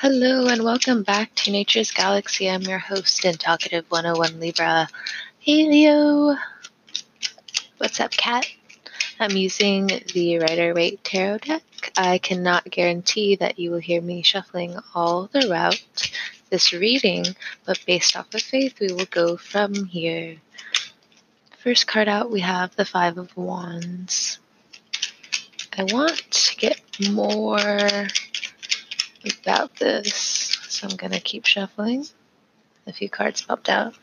Hello and welcome back to Nature's Galaxy. I'm your host and talkative 101 Libra. Hey Leo! What's up, cat? I'm using the Rider Waite Tarot deck. I cannot guarantee that you will hear me shuffling all throughout this reading, but based off of faith, we will go from here. First card out, we have the Five of Wands. I want to get more about this, so I'm going to keep shuffling. A few cards popped out.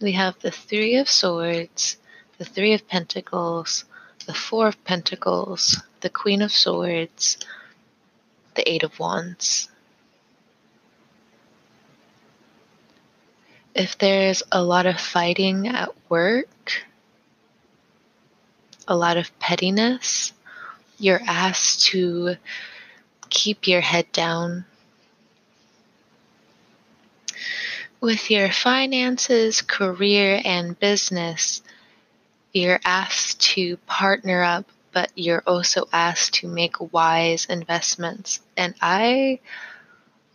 We have the Three of Swords, the Three of Pentacles, the Four of Pentacles, the Queen of Swords, the Eight of Wands. If there's a lot of fighting at work, a lot of pettiness, you're asked to keep your head down. With your finances, career, and business, you're asked to partner up, but you're also asked to make wise investments. And I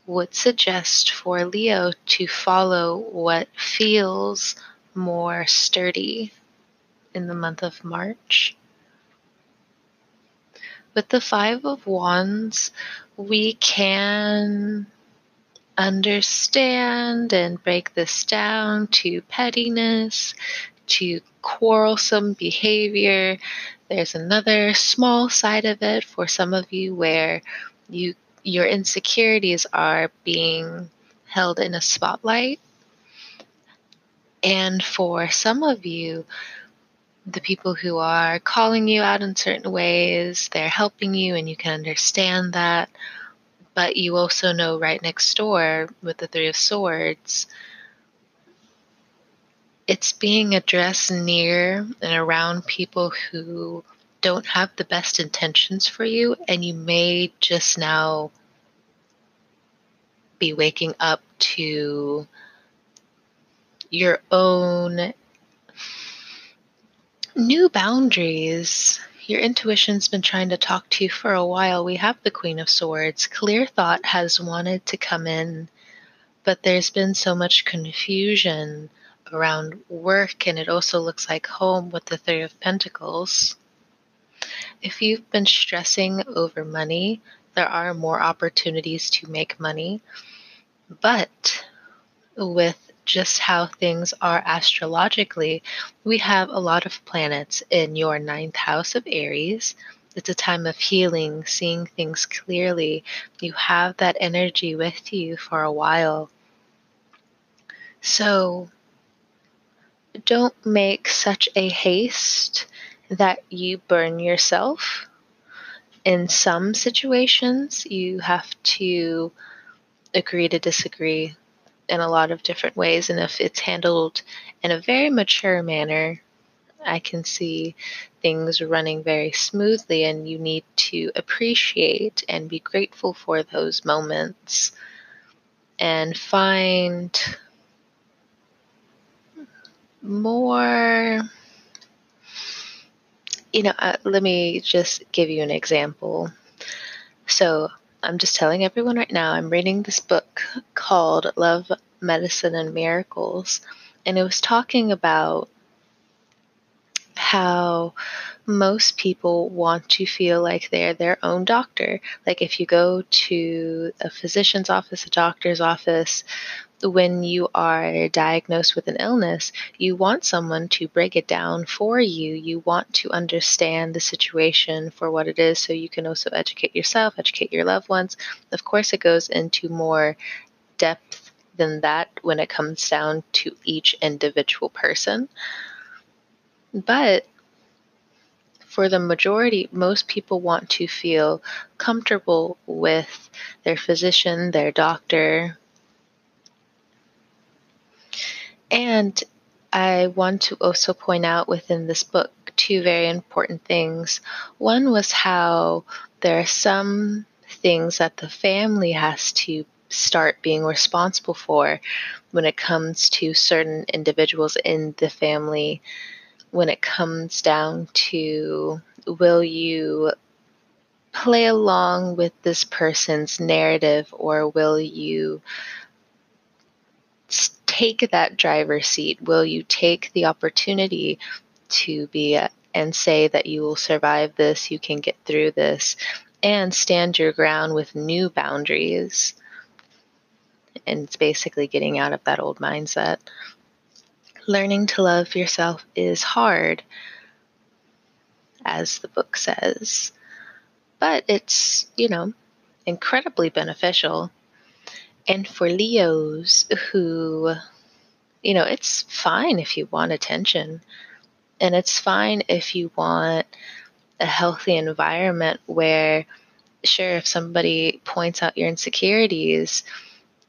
would suggest for Leo to follow what feels more sturdy in the month of March. With the Five of Wands, we can understand and break this down to pettiness, to quarrelsome behavior. There's another small side of it for some of you where you your insecurities are being held in a spotlight. And for some of you, the people who are calling you out in certain ways, they're helping you and you can understand that. But you also know right next door with the Three of Swords, it's being addressed near and around people who don't have the best intentions for you, and you may just now be waking up to your own New boundaries. Your intuition's been trying to talk to you for a while. We have the Queen of Swords. Clear thought has wanted to come in, but there's been so much confusion around work, and it also looks like home with the Three of Pentacles. If you've been stressing over money, there are more opportunities to make money, but with just how things are astrologically, we have a lot of planets in your ninth house of Aries. It's a time of healing, seeing things clearly. You have that energy with you for a while. So don't make such a haste that you burn yourself. In some situations, you have to agree to disagree in a lot of different ways. And if it's handled in a very mature manner, I can see things running very smoothly, and you need to appreciate and be grateful for those moments and find more. You know, uh, let me just give you an example. So, I'm just telling everyone right now, I'm reading this book called Love, Medicine, and Miracles. And it was talking about how most people want to feel like they're their own doctor. Like if you go to a physician's office, a doctor's office, when you are diagnosed with an illness, you want someone to break it down for you. You want to understand the situation for what it is so you can also educate yourself, educate your loved ones. Of course, it goes into more depth than that when it comes down to each individual person. But for the majority, most people want to feel comfortable with their physician, their doctor, and I want to also point out within this book two very important things. One was how there are some things that the family has to start being responsible for when it comes to certain individuals in the family, when it comes down to will you play along with this person's narrative or will you take that driver's seat? Will you take the opportunity to be and say that you will survive this, you can get through this, and stand your ground with new boundaries? And it's basically getting out of that old mindset. Learning to love yourself is hard, as the book says, but it's, you know, incredibly beneficial. And for Leos who, you know, it's fine if you want attention, and it's fine if you want a healthy environment where, sure, if somebody points out your insecurities,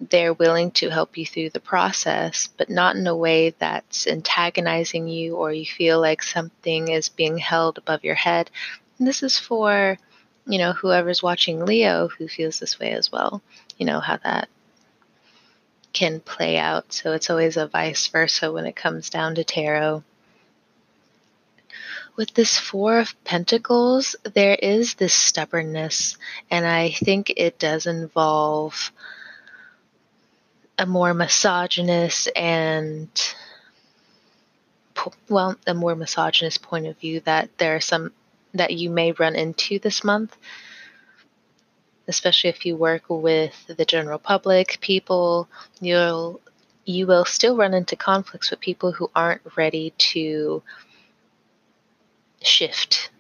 they're willing to help you through the process, but not in a way that's antagonizing you or you feel like something is being held above your head. And this is for, you know, whoever's watching Leo who feels this way as well. You know, how that can play out. So it's always a vice versa when it comes down to tarot. With this Four of Pentacles, there is this stubbornness, and I think it does involve a more misogynist and well a more misogynist point of view that there are some that you may run into this month especially if you work with the general public people you'll you will still run into conflicts with people who aren't ready to shift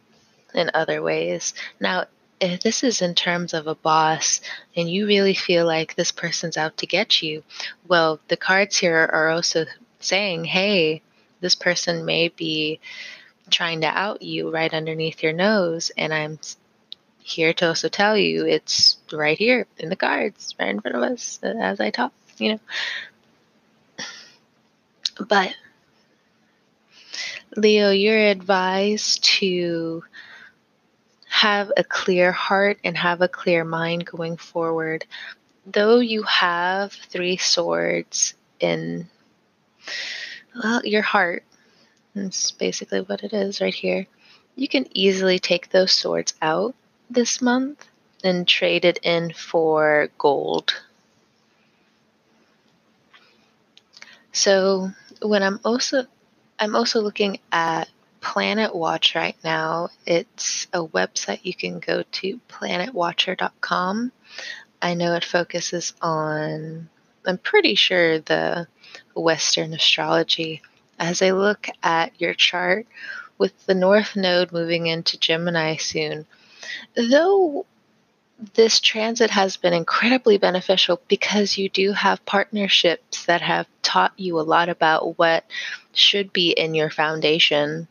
in other ways now if this is in terms of a boss and you really feel like this person's out to get you, well, the cards here are also saying, hey, this person may be trying to out you right underneath your nose. And I'm here to also tell you it's right here in the cards, right in front of us uh, as I talk, you know. But Leo, you're advised to have a clear heart and have a clear mind going forward. Though you have three swords in well, your heart, that's basically what it is right here. You can easily take those swords out this month and trade it in for gold. So when I'm also I'm also looking at Planet Watch right now. It's a website you can go to, planetwatcher.com. I know it focuses on, I'm pretty sure, the Western astrology. As I look at your chart, with the North Node moving into Gemini soon, though this transit has been incredibly beneficial because you do have partnerships that have taught you a lot about what should be in your foundation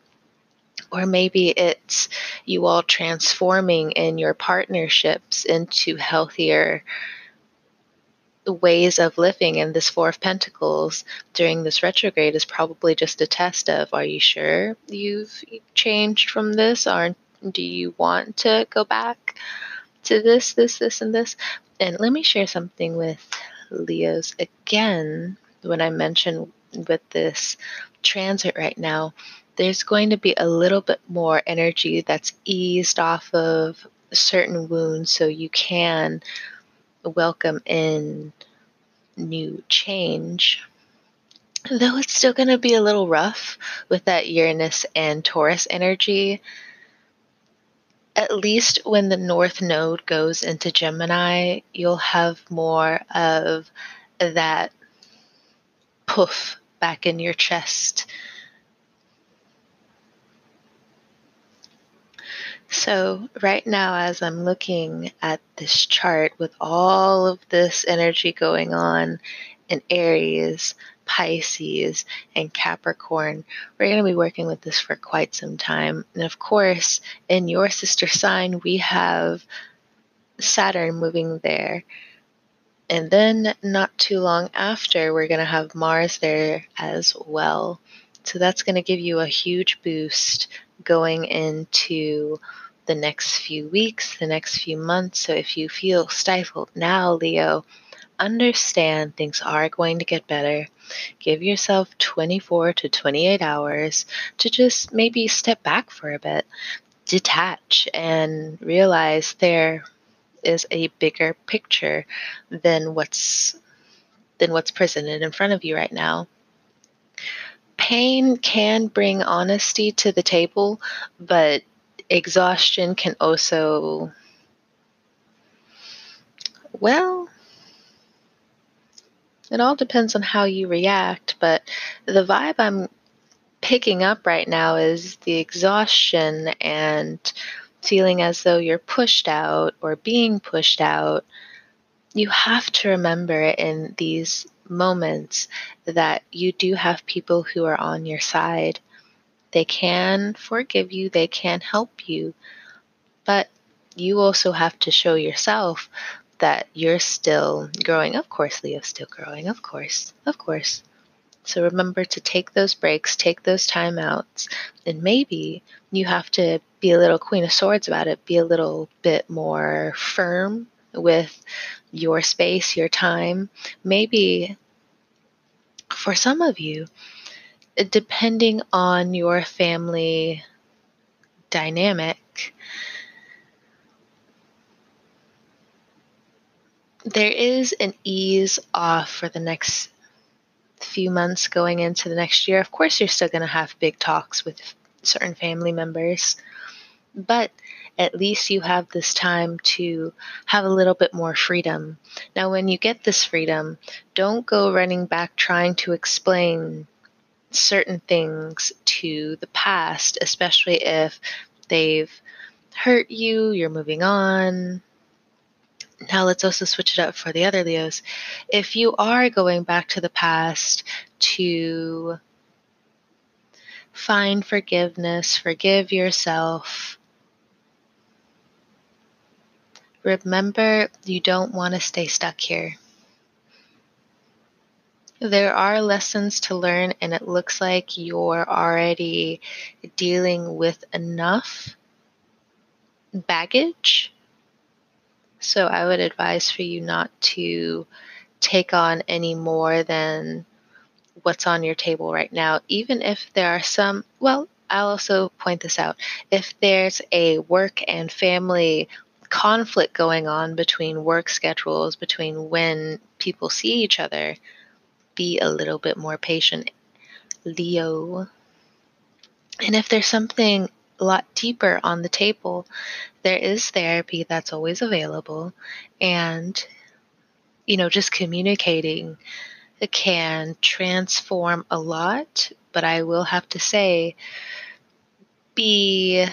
or maybe it's you all transforming in your partnerships into healthier ways of living. And this four of pentacles during this retrograde is probably just a test of are you sure you've changed from this? Or do you want to go back to this this this and this and let me share something with leos again when i mentioned with this transit right now there's going to be a little bit more energy that's eased off of certain wounds so you can welcome in new change. Though it's still going to be a little rough with that Uranus and Taurus energy, at least when the North Node goes into Gemini, you'll have more of that poof back in your chest. So, right now, as I'm looking at this chart with all of this energy going on in Aries, Pisces, and Capricorn, we're going to be working with this for quite some time. And of course, in your sister sign, we have Saturn moving there. And then, not too long after, we're going to have Mars there as well. So, that's going to give you a huge boost going into the next few weeks, the next few months. So if you feel stifled now, Leo, understand things are going to get better. Give yourself 24 to 28 hours to just maybe step back for a bit. detach and realize there is a bigger picture than what's than what's presented in front of you right now. Pain can bring honesty to the table, but exhaustion can also well, it all depends on how you react, but the vibe I'm picking up right now is the exhaustion and feeling as though you're pushed out or being pushed out. You have to remember in these moments that you do have people who are on your side. They can forgive you, they can help you, but you also have to show yourself that you're still growing. Of course, Leo's still growing. Of course, of course. So remember to take those breaks, take those timeouts, and maybe you have to be a little Queen of Swords about it, be a little bit more firm with your space, your time. Maybe for some of you, depending on your family dynamic, there is an ease off for the next few months going into the next year. Of course, you're still going to have big talks with certain family members, but at least you have this time to have a little bit more freedom. Now, when you get this freedom, don't go running back trying to explain certain things to the past, especially if they've hurt you, you're moving on, now let's also switch it up for the other Leos. If you are going back to the past to find forgiveness, forgive yourself, remember you don't want to stay stuck here. There are lessons to learn, and it looks like you're already dealing with enough baggage so I would advise for you not to take on any more than what's on your table right now, even if there are some, well, I'll also point this out. If there's a work and family conflict going on between work schedules, between when people see each other, be a little bit more patient, Leo. And if there's something lot deeper on the table. There is therapy that's always available, and you know, just communicating can transform a lot. But I will have to say, be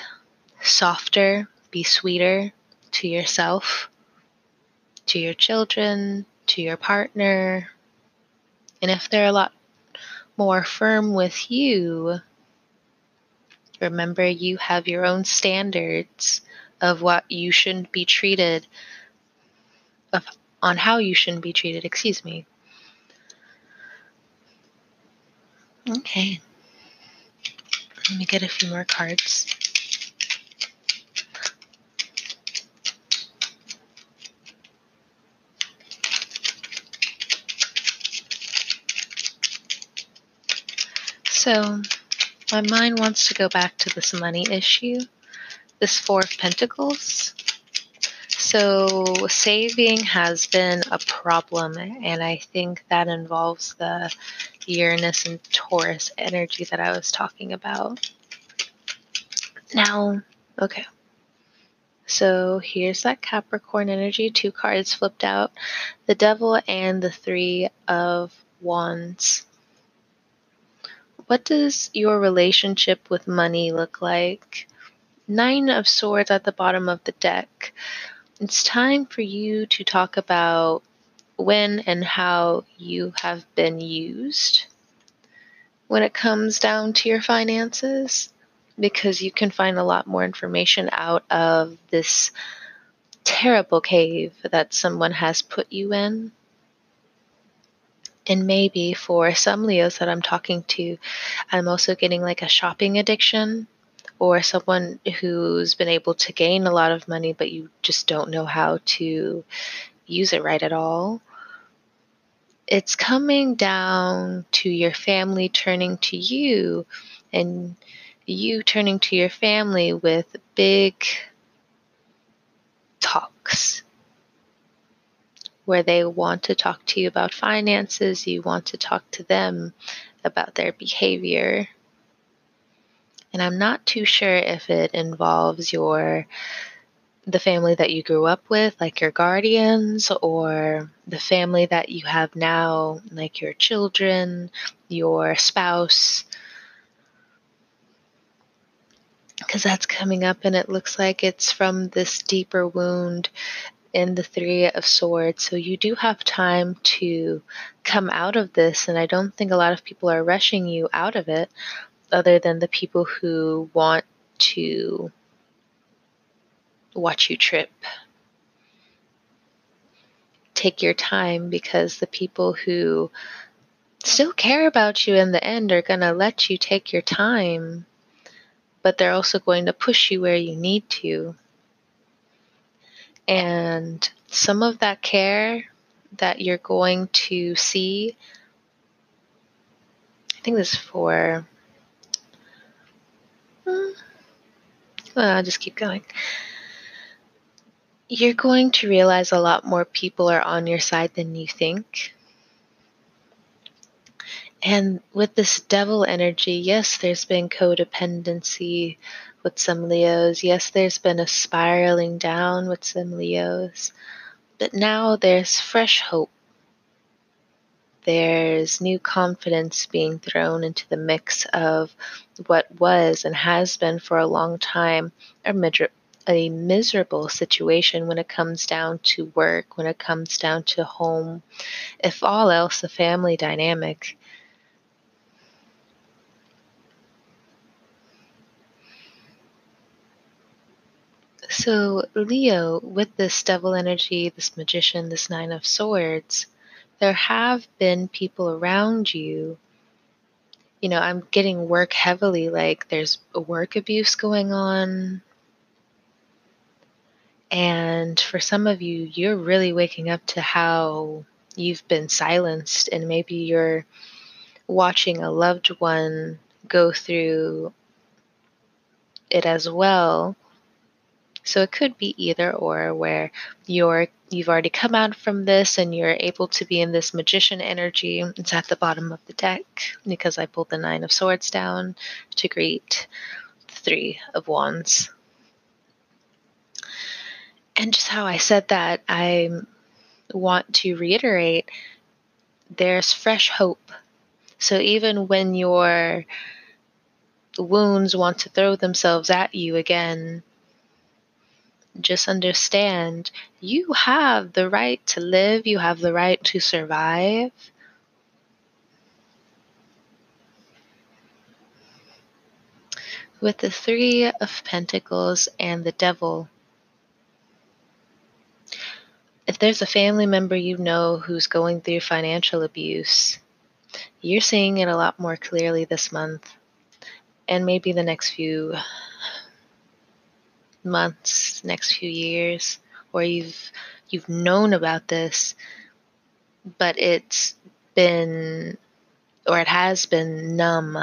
softer, be sweeter to yourself, to your children, to your partner. And if they're a lot more firm with you, Remember, you have your own standards of what you shouldn't be treated, of, on how you shouldn't be treated, excuse me. Okay. Let me get a few more cards. So, my mind wants to go back to this money issue, this Four of Pentacles. So, saving has been a problem, and I think that involves the Uranus and Taurus energy that I was talking about. Now, okay. So here's that Capricorn energy, two cards flipped out the Devil and the Three of Wands. What does your relationship with money look like? Nine of Swords at the bottom of the deck. It's time for you to talk about when and how you have been used when it comes down to your finances, because you can find a lot more information out of this terrible cave that someone has put you in. And maybe for some Leos that I'm talking to, I'm also getting like a shopping addiction or someone who's been able to gain a lot of money, but you just don't know how to use it right at all. It's coming down to your family turning to you and you turning to your family with big talks where they want to talk to you about finances, you want to talk to them about their behavior. And I'm not too sure if it involves your the family that you grew up with, like your guardians, or the family that you have now, like your children, your spouse. Because that's coming up, and it looks like it's from this deeper wound in the Three of Swords. So you do have time to come out of this, and I don't think a lot of people are rushing you out of it, other than the people who want to watch you trip. Take your time because the people who still care about you in the end are going to let you take your time, but they're also going to push you where you need to. And some of that care that you're going to see, I think this is for. Well, I'll just keep going. You're going to realize a lot more people are on your side than you think. And with this devil energy, yes, there's been codependency with some Leos. Yes, there's been a spiraling down with some Leos. But now there's fresh hope. There's new confidence being thrown into the mix of what was and has been for a long time a, a miserable situation when it comes down to work, when it comes down to home, if all else, the family dynamic. So, Leo, with this devil energy, this magician, this nine of swords, there have been people around you. You know, I'm getting work heavily, like there's work abuse going on. And for some of you, you're really waking up to how you've been silenced, and maybe you're watching a loved one go through it as well so it could be either or where you're you've already come out from this and you're able to be in this magician energy. It's at the bottom of the deck because I pulled the 9 of swords down to greet the 3 of wands. And just how I said that, I want to reiterate there's fresh hope. So even when your wounds want to throw themselves at you again, just understand you have the right to live, you have the right to survive. With the Three of Pentacles and the Devil, if there's a family member you know who's going through financial abuse, you're seeing it a lot more clearly this month and maybe the next few months, next few years, or you've you've known about this, but it's been or it has been numb.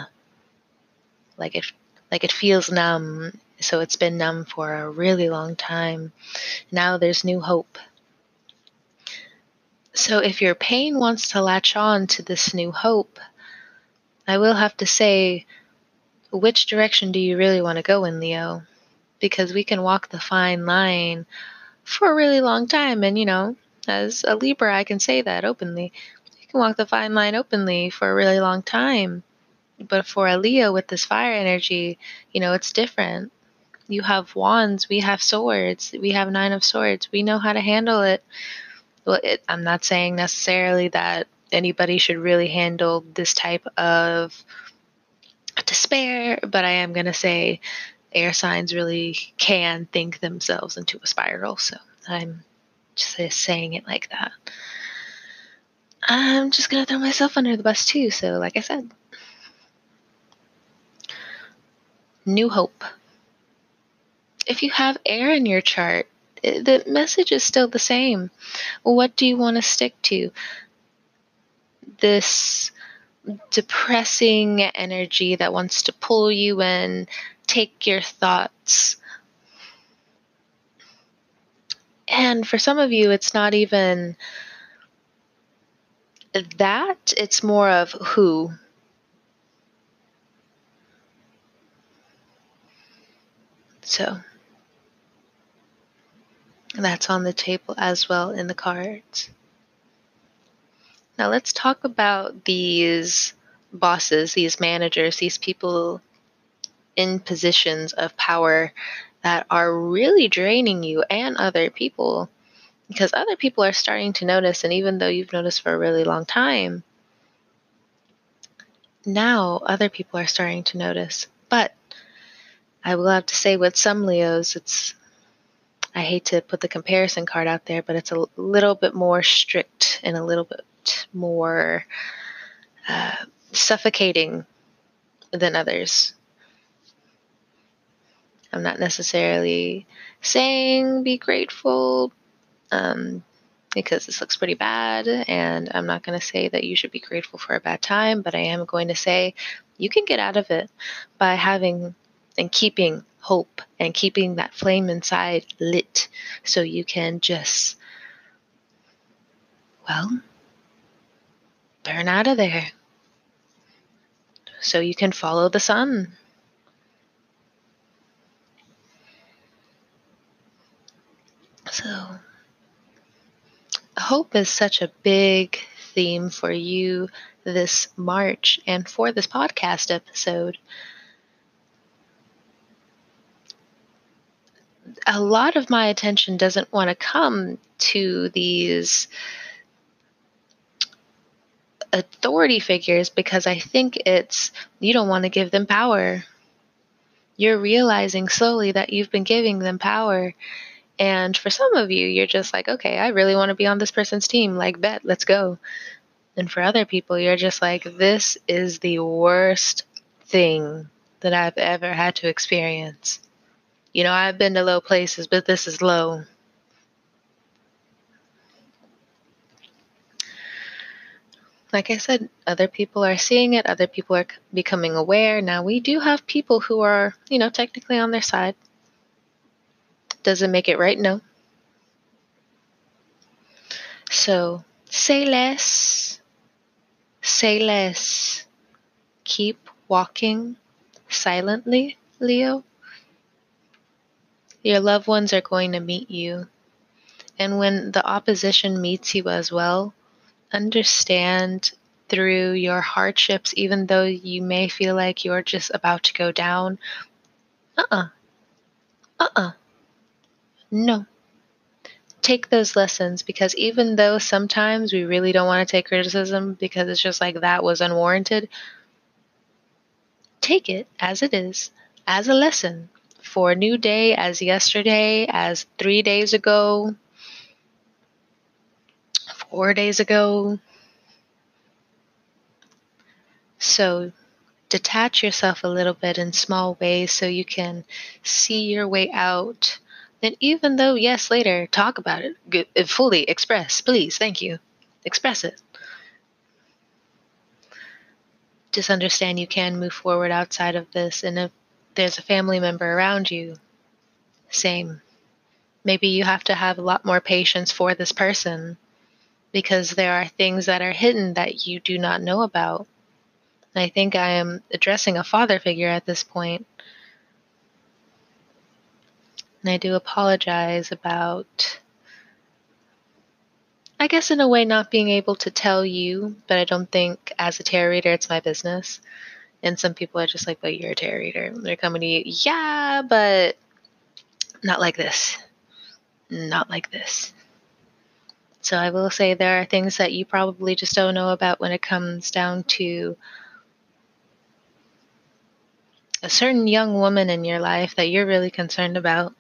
Like it like it feels numb, so it's been numb for a really long time. Now there's new hope. So if your pain wants to latch on to this new hope, I will have to say, which direction do you really want to go in, Leo? Because we can walk the fine line for a really long time. And, you know, as a Libra, I can say that openly. You can walk the fine line openly for a really long time. But for a Leo with this fire energy, you know, it's different. You have wands, we have swords, we have nine of swords. We know how to handle it. Well, it, I'm not saying necessarily that anybody should really handle this type of despair, but I am going to say air signs really can think themselves into a spiral. So I'm just saying it like that. I'm just going to throw myself under the bus too. So, like I said, new hope. If you have air in your chart, eh, the message is still the same. What do you want to stick to? This depressing energy that wants to pull you in, take your thoughts. And for some of you, it's not even that, it's more of who. So that's on the table as well in the cards. Now let's talk about these bosses, these managers, these people in positions of power that are really draining you and other people. Because other people are starting to notice and even though you've noticed for a really long time now other people are starting to notice. But i will have to say with some leos it's i hate to put the comparison card out there but it's a little bit more strict and a little bit more uh, suffocating than others. I'm not necessarily saying be grateful um, because this looks pretty bad, and I'm not going to say that you should be grateful for a bad time, but I am going to say you can get out of it by having and keeping hope and keeping that flame inside lit so you can just, well, burn out of there so you can follow the sun. So, hope is such a big theme for you this March and for this podcast episode. A lot of my attention doesn't want to come to these authority figures because I think it's you don't want to give them power. You're realizing slowly that you've been giving them power. And for some of you, you're just like, okay, I really want to be on this person's team. Like, bet, let's go. And for other people, you're just like, this is the worst thing that I've ever had to experience. You know, I've been to low places, but this is low. Like I said, other people are seeing it, other people are becoming aware. Now, we do have people who are, you know, technically on their side. Does it make it right? No. So, say less, say less. Keep walking silently, Leo. Your loved ones are going to meet you. And when the opposition meets you as well, understand through your hardships, even though you may feel like you're just about to go down. Uh uh-uh. uh. Uh uh. No. Take those lessons because even though sometimes we really don't want to take criticism because it's just like that was unwarranted, take it as it is, as a lesson for a new day, as yesterday, as three days ago, four days ago. So detach yourself a little bit in small ways so you can see your way out. Then, even though, yes, later, talk about it, uh, fully express, please, thank you. Express it. Just understand you can move forward outside of this. And if there's a family member around you, same. Maybe you have to have a lot more patience for this person because there are things that are hidden that you do not know about. I think I am addressing a father figure at this point. And I do apologize about, I guess, in a way, not being able to tell you, but I don't think as a tarot reader it's my business. And some people are just like, but you're a tarot reader. They're coming to you, yeah, but not like this. Not like this. So I will say there are things that you probably just don't know about when it comes down to a certain young woman in your life that you're really concerned about.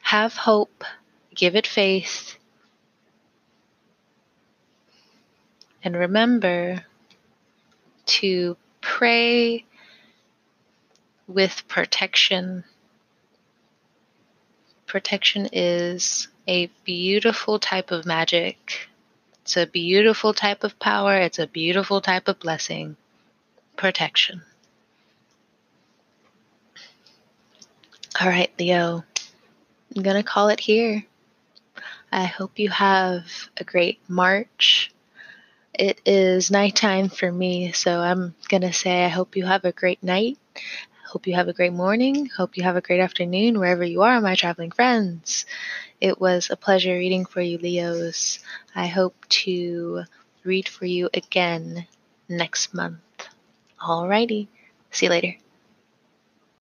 Have hope, give it faith, and remember to pray with protection protection is a beautiful type of magic. It's a beautiful type of power, it's a beautiful type of blessing. Protection. All right, Leo. I'm going to call it here. I hope you have a great March. It is nighttime for me, so I'm going to say I hope you have a great night. Hope you have a great morning. Hope you have a great afternoon wherever you are, my traveling friends. It was a pleasure reading for you, Leos. I hope to read for you again next month. Alrighty. See you later.